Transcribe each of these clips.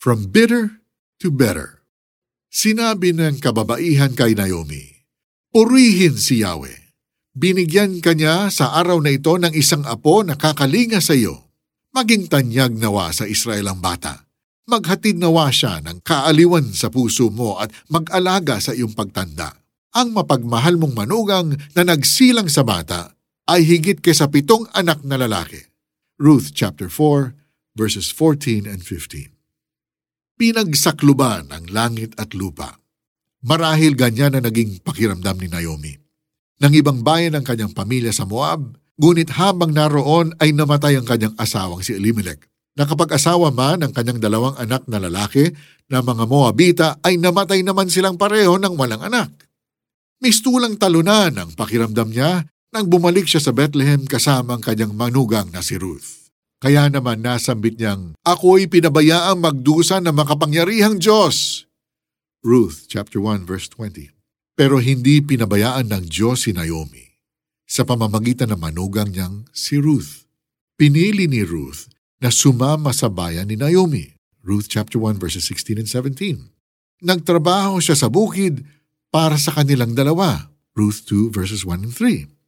From bitter to better. Sinabi ng kababaihan kay Naomi, Purihin si Yahweh. Binigyan kanya sa araw na ito ng isang apo na kakalinga sa iyo. Maging tanyag nawa sa Israel ang bata. Maghatid nawa siya ng kaaliwan sa puso mo at mag-alaga sa iyong pagtanda. Ang mapagmahal mong manugang na nagsilang sa bata ay higit kaysa pitong anak na lalaki. Ruth chapter 4 verses 14 and 15 pinagsakluban ang langit at lupa. Marahil ganyan na naging pakiramdam ni Naomi. Nang ibang bayan ang kanyang pamilya sa Moab, ngunit habang naroon ay namatay ang kanyang asawang si Elimelech. Nakapag-asawa man ang kanyang dalawang anak na lalaki na mga Moabita ay namatay naman silang pareho ng walang anak. Mistulang talunan ang pakiramdam niya nang bumalik siya sa Bethlehem kasama ang kanyang manugang na si Ruth. Kaya naman nasambit niyang, Ako'y pinabayaang magdusa ng makapangyarihang Diyos. Ruth chapter 1 verse 20. Pero hindi pinabayaan ng Diyos si Naomi sa pamamagitan ng manugang niyang si Ruth. Pinili ni Ruth na sumama sa bayan ni Naomi. Ruth chapter 1 verses 16 and 17. Nagtrabaho siya sa bukid para sa kanilang dalawa. Ruth 2 verses 1 and 3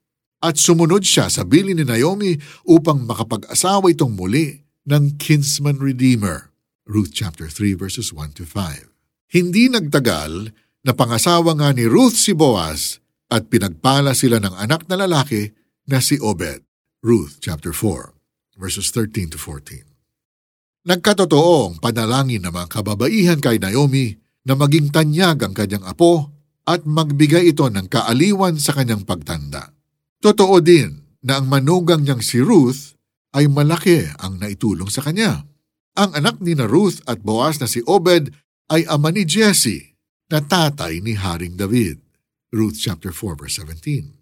at sumunod siya sa bili ni Naomi upang makapag-asawa itong muli ng kinsman redeemer. Ruth chapter 3 verses 1 to 5. Hindi nagtagal na pangasawa nga ni Ruth si Boaz at pinagpala sila ng anak na lalaki na si Obed. Ruth chapter 4 verses 13 to 14. Nagkatotoo ang panalangin ng mga kababaihan kay Naomi na maging tanyag ang kanyang apo at magbigay ito ng kaaliwan sa kanyang pagtanda. Totoo din na ang manugang niyang si Ruth ay malaki ang naitulong sa kanya. Ang anak ni na Ruth at Boaz na si Obed ay ama ni Jesse na tatay ni Haring David. Ruth chapter 4 verse 17.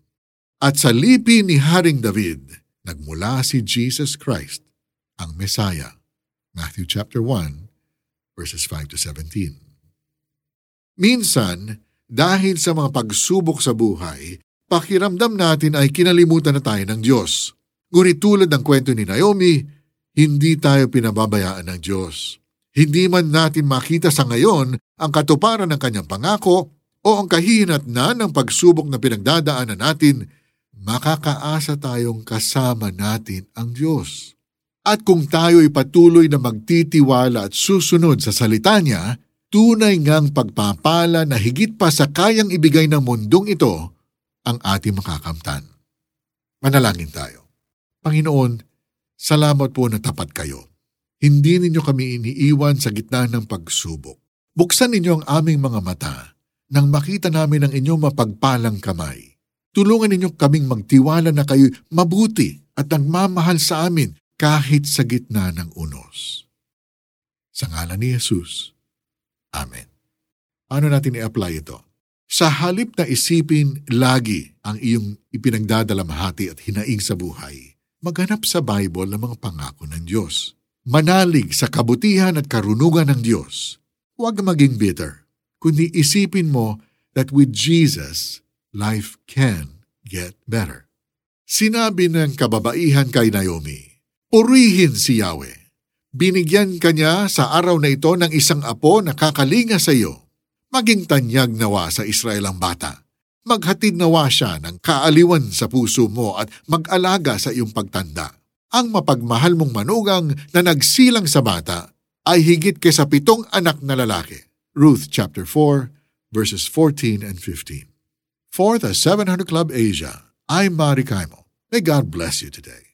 At sa lipi ni Haring David, nagmula si Jesus Christ, ang Messiah. Matthew chapter 1 verses 5 to 17. Minsan, dahil sa mga pagsubok sa buhay, pakiramdam natin ay kinalimutan na tayo ng Diyos. Ngunit tulad ng kwento ni Naomi, hindi tayo pinababayaan ng Diyos. Hindi man natin makita sa ngayon ang katuparan ng kanyang pangako o ang kahinat na ng pagsubok na pinagdadaanan natin, makakaasa tayong kasama natin ang Diyos. At kung tayo'y patuloy na magtitiwala at susunod sa salita niya, tunay ngang pagpapala na higit pa sa kayang ibigay ng mundong ito ang ating makakamtan. Manalangin tayo. Panginoon, salamat po na tapat kayo. Hindi ninyo kami iniiwan sa gitna ng pagsubok. Buksan ninyo ang aming mga mata nang makita namin ang inyong mapagpalang kamay. Tulungan ninyo kaming magtiwala na kayo mabuti at nagmamahal sa amin kahit sa gitna ng unos. Sa ngalan ni Jesus. Amen. Paano natin i-apply ito? Sa halip na isipin lagi ang iyong ipinagdadalamhati at hinaing sa buhay, maghanap sa Bible ng mga pangako ng Diyos. Manalig sa kabutihan at karunungan ng Diyos. Huwag maging bitter, kundi isipin mo that with Jesus, life can get better. Sinabi ng kababaihan kay Naomi, Purihin si Yahweh. Binigyan kanya sa araw na ito ng isang apo na kakalinga sa iyo Maging tanyag nawa sa Israel ang bata. Maghatid nawa siya ng kaaliwan sa puso mo at mag-alaga sa iyong pagtanda. Ang mapagmahal mong manugang na nagsilang sa bata ay higit kaysa pitong anak na lalaki. Ruth chapter 4 verses 14 and 15. For the 700 Club Asia, I'm Mari Kaimo. May God bless you today.